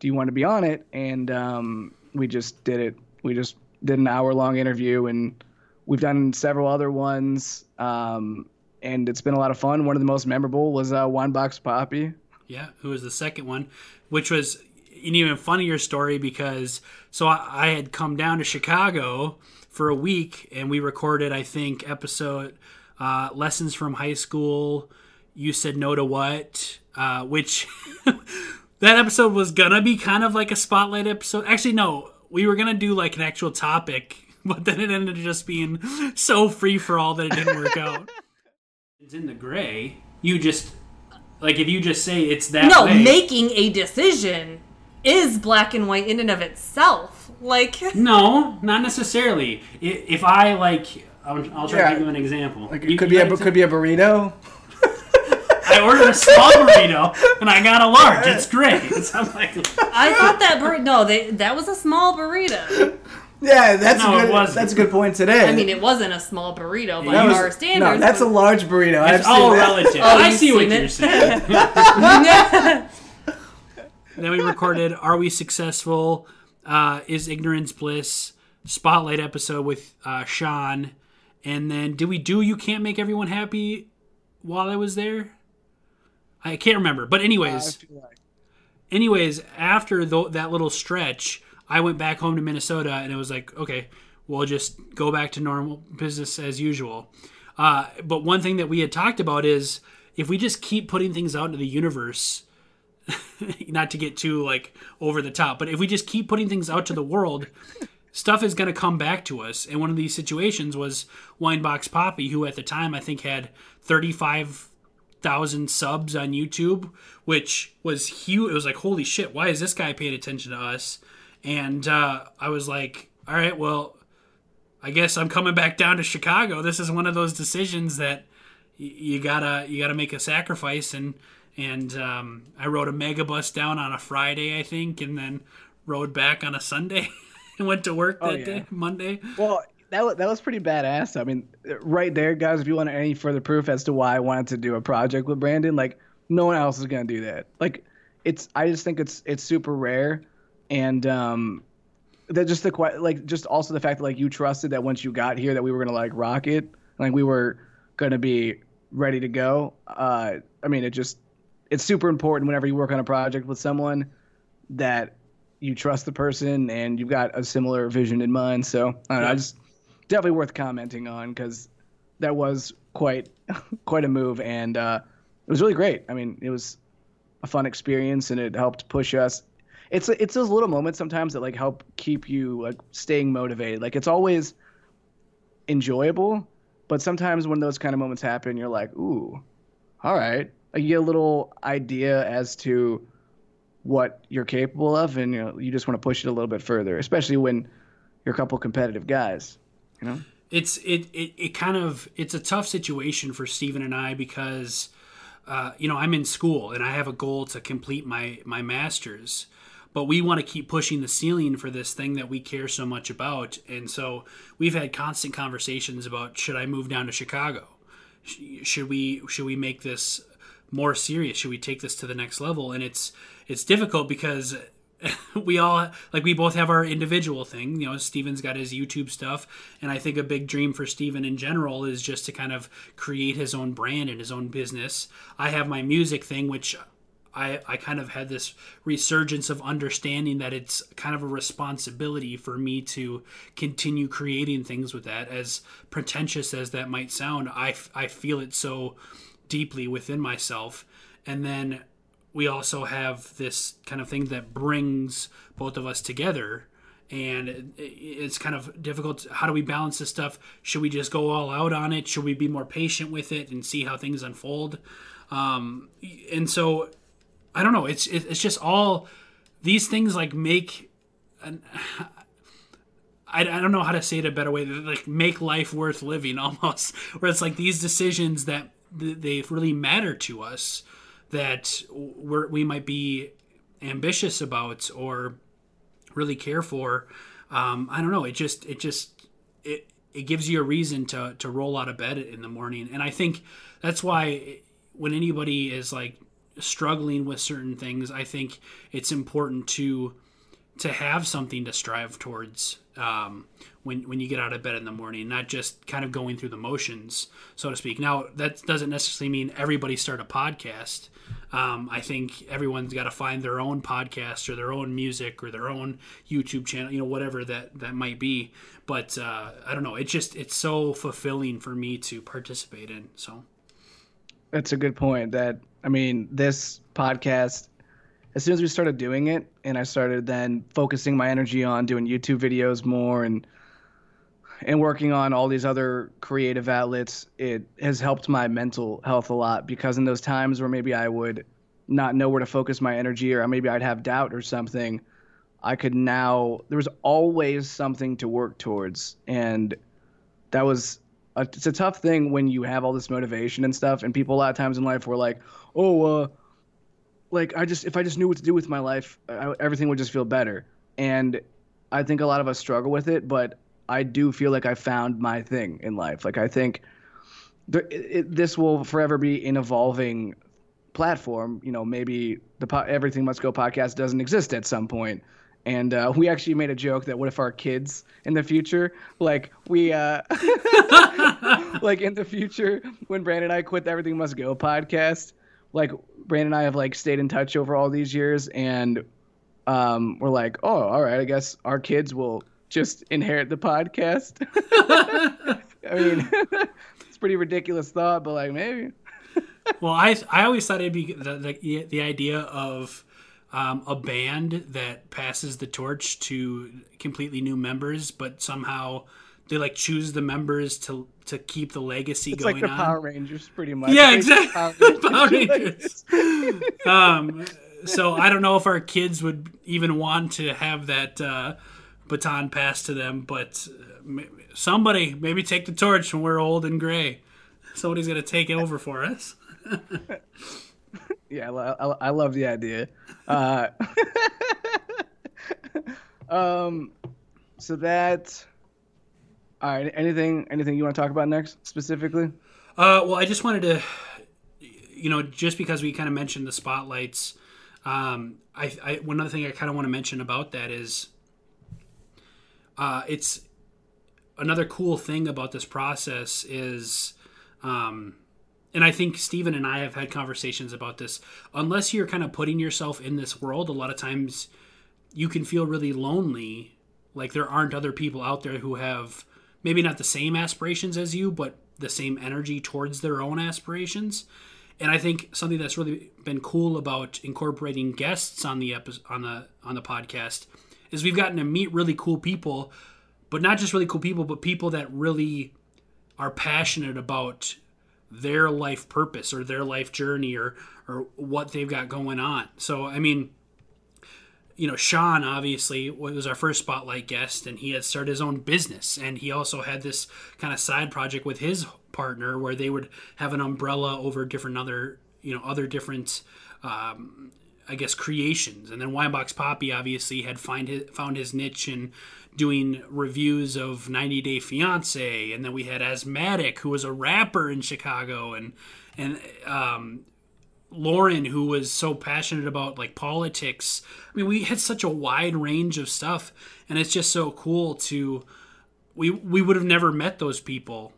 Do you want to be on it? And um, we just did it. We just did an hour long interview, and we've done several other ones. Um, and it's been a lot of fun. One of the most memorable was uh, Winebox Poppy. yeah who was the second one which was an even funnier story because so I, I had come down to Chicago for a week and we recorded I think episode uh, lessons from high school. You said no to what, uh, which that episode was gonna be kind of like a spotlight episode. Actually, no, we were gonna do like an actual topic, but then it ended up just being so free for all that it didn't work out. It's in the gray. You just like if you just say it's that no, way. making a decision is black and white in and of itself. Like, no, not necessarily. If I like, I'll, I'll try Yeah. to give you an example. Like You- could you be a like could be a burrito. I ordered a small burrito and I got a large. It's great. So I'm like, I thought that burrito. No, they, that was a small burrito. Yeah, that's No, a good. wasn't. That's a good point today. I mean, it wasn't a small burrito by That was- our standards. no, that's a large burrito. I've it's all seen relative. Oh, I see what seen you're saying. Then we recorded "Are We Successful?" Uh, "Is Ignorance Bliss?" Spotlight episode with uh, Sean, and then did we do "You Can't Make Everyone Happy" while I was there? I can't remember, but anyways, like- anyways, after that little stretch, I went back home to Minnesota, and it was like, okay, we'll just go back to normal business as usual. Uh, but one thing that we had talked about is if we just keep putting things out into the universe, not to get too like over the top, but if we just keep putting things out to the world, stuff is going to come back to us. And one of these situations was Winebox Poppy, who at the time I think had 35,000 subs on YouTube, which was huge. It was like, holy shit, why is this guy paying attention to us? And uh, I was like, all right, well, I guess I'm coming back down to Chicago. This is one of those decisions that you gotta you gotta make a sacrifice and and um, I rode a megabus down on a Friday I think and then rode back on a Sunday and went to work that yeah. day Monday. Well, that was, that was pretty badass. I mean, right there, guys. If you want any further proof as to why I wanted to do a project with Brandon, like no one else is gonna do that. Like, it's I just think it's it's super rare, and um, that just the like just also the fact that like you trusted that once you got here that we were gonna like rock it, like we were gonna be ready to go. Uh, I mean, it just it's super important whenever you work on a project with someone that you trust the person and you've got a similar vision in mind. So I don't know, Yeah. I just definitely worth commenting on because that was quite quite a move and uh, it was really great. I mean, it was a fun experience and it helped push us. It's it's those little moments sometimes that like help keep you like staying motivated. Like it's always enjoyable, but sometimes when those kind of moments happen, you're like, ooh, all right. Get a little idea as to what you're capable of, and you know you just want to push it a little bit further, especially when you're a couple competitive guys. You know. it's it, it it kind of it's a tough situation for Steven and I because uh, you know I'm in school and I have a goal to complete my my masters, but we want to keep pushing the ceiling for this thing that we care so much about, and so we've had constant conversations about should I move down to Chicago, should we should we make this more serious, should we take this to the next level, and it's it's difficult because we all like we both have our individual thing. You know, Steven's got his YouTube stuff, and I think a big dream for Steven in general is just to kind of create his own brand and his own business. I have my music thing, which I I kind of had this resurgence of understanding that it's kind of a responsibility for me to continue creating things with that. As pretentious as that might sound, i i feel it so deeply within myself, and then we also have this kind of thing that brings both of us together. And it's kind of difficult how do we balance this stuff? Should we just go all out on it? Should we be more patient with it and see how things unfold? Um, and so i don't know it's it's just all these things like make an, I, I don't know how to say it a better way like make life worth living almost. Where it's like these decisions that th- they really matter to us that we're, we might be ambitious about or really care for. Um, i don't know. It just it just it it gives you a reason to to roll out of bed in the morning. And i think that's why when anybody is like struggling with certain things i think it's important to to have something to strive towards. Um, when when you get out of bed in the morning, not just kind of going through the motions, so to speak. Now that doesn't necessarily mean everybody start a podcast. Um, I think everyone's got to find their own podcast or their own music or their own YouTube channel, you know, whatever that that might be. But uh, I don't know. It's just it's so fulfilling for me to participate in. So that's a good point. That I mean, this podcast as soon as we started doing it and I started then focusing my energy on doing YouTube videos more and and working on all these other creative outlets, it has helped my mental health a lot because in those times where maybe I would not know where to focus my energy or maybe I'd have doubt or something, I could now there was always something to work towards and that was a, it's a tough thing when you have all this motivation and stuff and people a lot of times in life were like, "Oh, uh like I just if I just knew what to do with my life, I, everything would just feel better. And I think a lot of us struggle with it, but I do feel like I found my thing in life. Like I think the, it, this will forever be an evolving platform. You know, maybe the po- Everything Must Go podcast doesn't exist at some point. And uh, we actually made a joke that what if our kids in the future, like we, uh, like in the future, when Brandon and I quit the Everything Must Go podcast, like Brandon and I have like stayed in touch over all these years, and um, we're like, oh, all right, I guess our kids will just inherit the podcast. I mean, it's pretty ridiculous thought, but like maybe. well, I I always thought it'd be the the, the idea of um, a band that passes the torch to completely new members, but somehow they like choose the members to to keep the legacy it's going like the on. Power Rangers, pretty much. Yeah, exactly. Power Rangers. um, so I don't know if our kids would even want to have that uh, baton passed to them, but uh, somebody maybe take the torch when we're old and gray. Somebody's gonna take it over for us. yeah, I, I, love the idea. Uh, um, so that all right. Anything anything you want to talk about next specifically? Uh, well, I just wanted to, you know, just because we kind of mentioned the spotlights, um, I, I one other thing I kind of want to mention about that is, uh, it's another cool thing about this process is, um, and I think Stephen and I have had conversations about this. Unless you're kind of putting yourself in this world, a lot of times you can feel really lonely. Like there aren't other people out there who have maybe not the same aspirations as you, but the same energy towards their own aspirations. And I think something that's really been cool about incorporating guests on the on the on the podcast is we've gotten to meet really cool people, but not just really cool people, but people that really are passionate about their life purpose or their life journey or or what they've got going on. So I mean, you know, Sean obviously was our first spotlight guest, and he had started his own business, and he also had this kind of side project with his partner where they would have an umbrella over different other, you know, other different, um, I guess, creations. And then Winebox Poppy obviously had find his, found his niche in doing reviews of 90 Day Fiance, and then we had Asthmatic, who was a rapper in Chicago, and and um, Lauren, who was so passionate about like politics. I mean, we had such a wide range of stuff, and it's just so cool to. We we would have never met those people,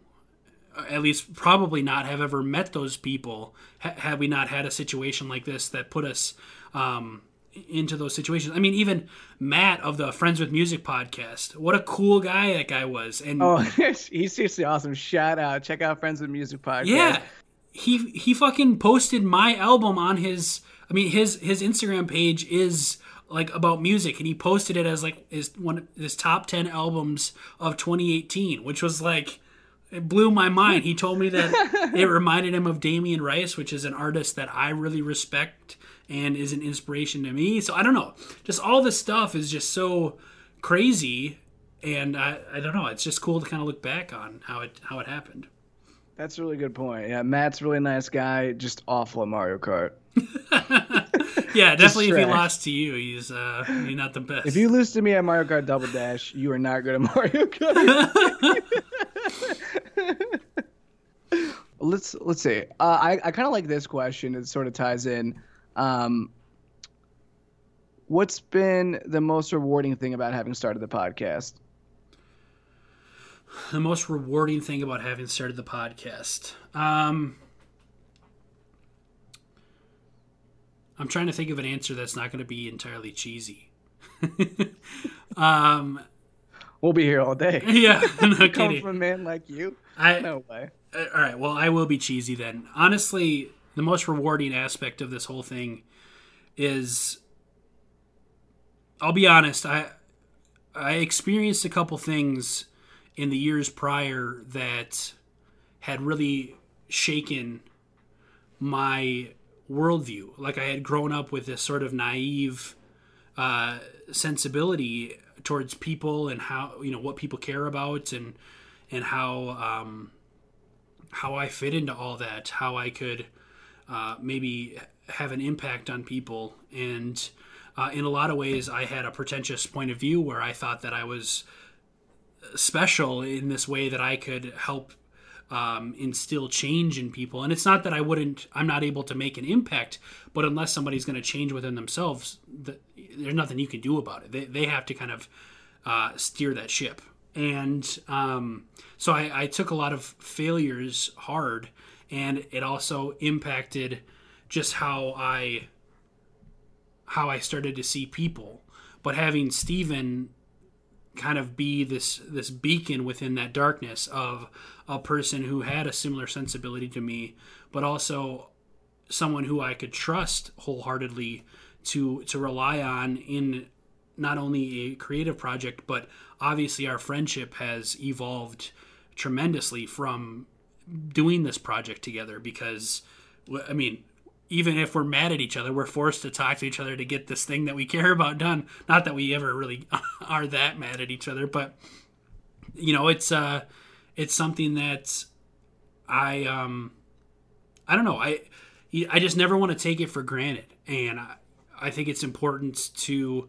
uh, at least probably not have ever met those people ha- had we not had a situation like this that put us um, into those situations. I mean, even Matt of the Friends with Music podcast. What a cool guy that guy was. And oh, he's seriously awesome. Shout out. Check out Friends with Music podcast. Yeah he he fucking posted my album on his I mean his his Instagram page is like about music and he posted it as like his one his top 10 albums of 2018 which was like it blew my mind he told me that it reminded him of Damien Rice which is an artist that I really respect and is an inspiration to me so I don't know just all this stuff is just so crazy and I, I don't know it's just cool to kind of look back on how it how it happened that's a really good point. Yeah, Matt's really nice guy, just awful at Mario Kart. yeah, definitely. If he lost to you, he's uh, he's not the best. If you lose to me at Mario Kart Double Dash, you are not good at Mario Kart. let's let's see. Uh, I I kind of like this question. It sort of ties in. Um, what's been the most rewarding thing about having started the podcast? The most rewarding thing about having started the podcast. Um, I'm trying to think of an answer that's not going to be entirely cheesy. um, we'll be here all day. Yeah, no Come from a man like you? I, No way. Uh, all right. Well, I will be cheesy then. Honestly, the most rewarding aspect of this whole thing is I'll be honest, I I experienced a couple things in the years prior that had really shaken my worldview. Like I had grown up with this sort of naive uh, sensibility towards people and how you know what people care about and and how um, how I fit into all that, how I could uh, maybe have an impact on people. And uh, in a lot of ways, I had a pretentious point of view where I thought that I was special in this way that I could help um, instill change in people. And it's not that I wouldn't, I'm not able to make an impact, but unless somebody's going to change within themselves, the, there's nothing you can do about it. They, they have to kind of uh, steer that ship. And um, so I, I took a lot of failures hard, and it also impacted just how I how I started to see people. But having Stephen kind of be this this beacon within that darkness of a person who had a similar sensibility to me, but also someone who I could trust wholeheartedly to to rely on in not only a creative project, but obviously our friendship has evolved tremendously from doing this project together because I mean even if we're mad at each other, we're forced to talk to each other to get this thing that we care about done. Not that we ever really are that mad at each other, but you know, it's uh it's something that I um I don't know. I I just never want to take it for granted, and I, I think it's important to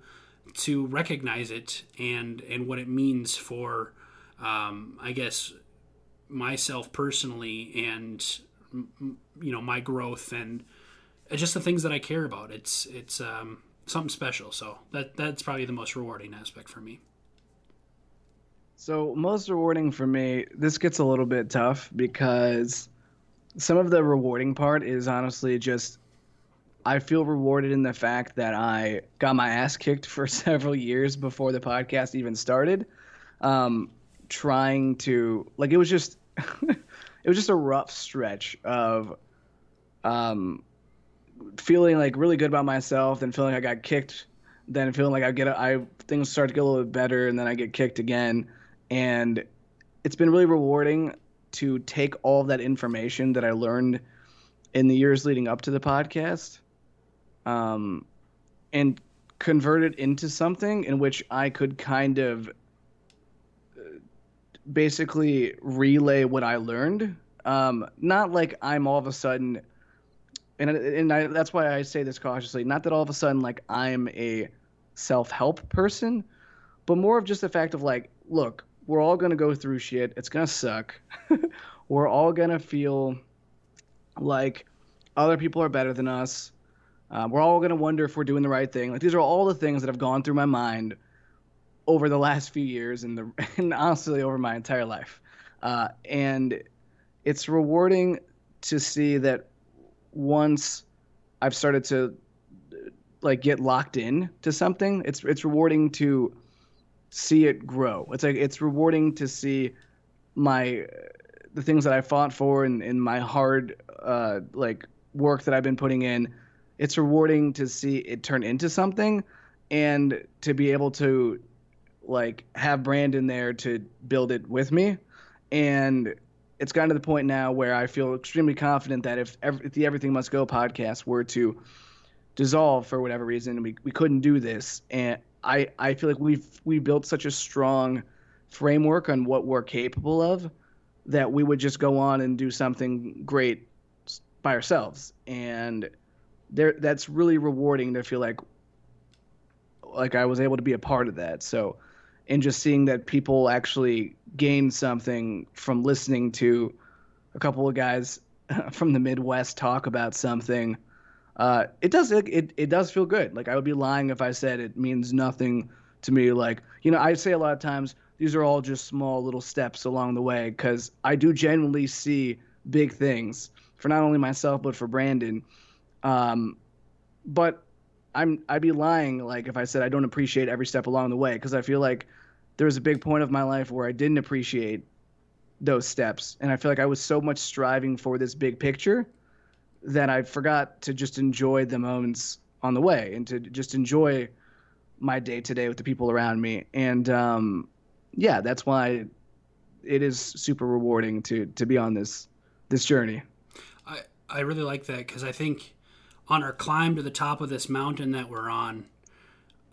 to recognize it and and what it means for um, I guess myself personally and you know my growth and just the things that I care about. It's it's um, something special. So that that's probably the most rewarding aspect for me. So most rewarding for me, this gets a little bit tough because some of the rewarding part is honestly just I feel rewarded in the fact that I got my ass kicked for several years before the podcast even started. Um, trying to like it was just it was just a rough stretch of um, feeling like really good about myself, then feeling like I got kicked, then feeling like I get I things start to get a little bit better, and then I get kicked again, and it's been really rewarding to take all that information that I learned in the years leading up to the podcast, um, and convert it into something in which I could kind of basically relay what I learned. Um, not like I'm all of a sudden and and I, that's why I say this cautiously. Not that all of a sudden like I'm a self-help person, but more of just the fact of like, look, we're all gonna go through shit. It's gonna suck. we're all gonna feel like other people are better than us. Uh, we're all gonna wonder if we're doing the right thing. Like these are all the things that have gone through my mind over the last few years and the and honestly over my entire life. Uh, and it's rewarding to see that once I've started to like get locked in to something, it's it's rewarding to see it grow. It's like it's rewarding to see my the things that I fought for and, and my hard uh, like work that I've been putting in. It's rewarding to see it turn into something and to be able to like have Brandon there to build it with me. And it's gotten to the point now where I feel extremely confident that if, every, if the Everything Must Go podcast were to dissolve for whatever reason, we, we couldn't do this. And I, I feel like we've we built such a strong framework on what we're capable of that we would just go on and do something great by ourselves. And there that's really rewarding to feel like like I was able to be a part of that. So and just seeing that people actually gain something from listening to a couple of guys from the Midwest talk about something uh, it does it, it does feel good. Like I would be lying if I said it means nothing to me. Like you know, I say a lot of times these are all just small little steps along the way because I do genuinely see big things for not only myself but for Brandon. Um, but I'm I'd be lying like if I said I don't appreciate every step along the way because I feel like there was a big point of my life where I didn't appreciate those steps. And I feel like I was so much striving for this big picture that I forgot to just enjoy the moments on the way and to just enjoy my day to day with the people around me. And um, yeah that's why it is super rewarding to to be on this this journey. I I really like that because I think on our climb to the top of this mountain that we're on,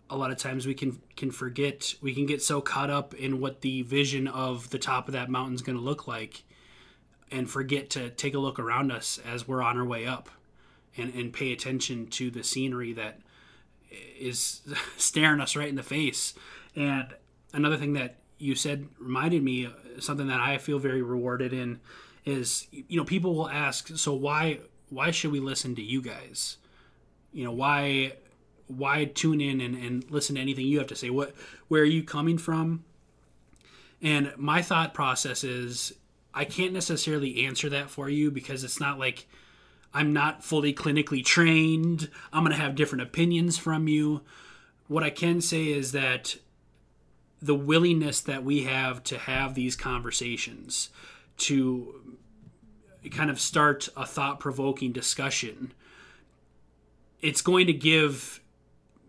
a lot of times we can can forget we can get so caught up in what the vision of the top of that mountain is going to look like and forget to take a look around us as we're on our way up and and pay attention to the scenery that is staring us right in the face and another thing that you said reminded me something that I feel very rewarded in is you know people will ask so why why should we listen to you guys? You know, why why tune in and, and listen to anything you have to say? What where are you coming from? And my thought process is I can't necessarily answer that for you because it's not like I'm not fully clinically trained. I'm going to have different opinions from you. What I can say is that the willingness that we have to have these conversations, to kind of start a thought provoking discussion, it's going to give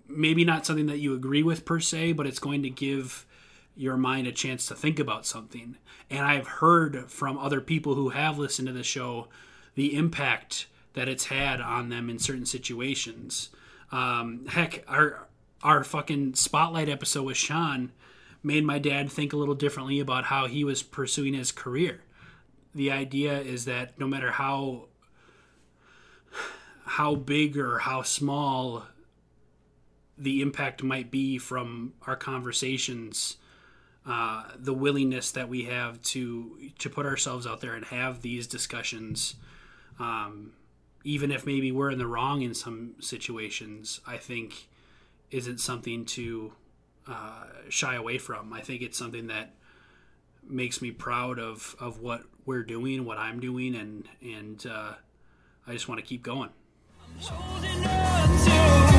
maybe not something that you agree with per se, but it's going to give your mind a chance to think about something. And I've heard from other people who have listened to the show the impact that it's had on them in certain situations. Um, heck, our our fucking spotlight episode with Sean made my dad think a little differently about how he was pursuing his career the idea is that no matter how how big or how small the impact might be from our conversations, uh, the willingness that we have to to put ourselves out there and have these discussions, um, even if maybe we're in the wrong in some situations, I think isn't something to uh, shy away from. I think it's something that makes me proud of of what we're doing, what I'm doing, and and uh, I just want to keep going. So.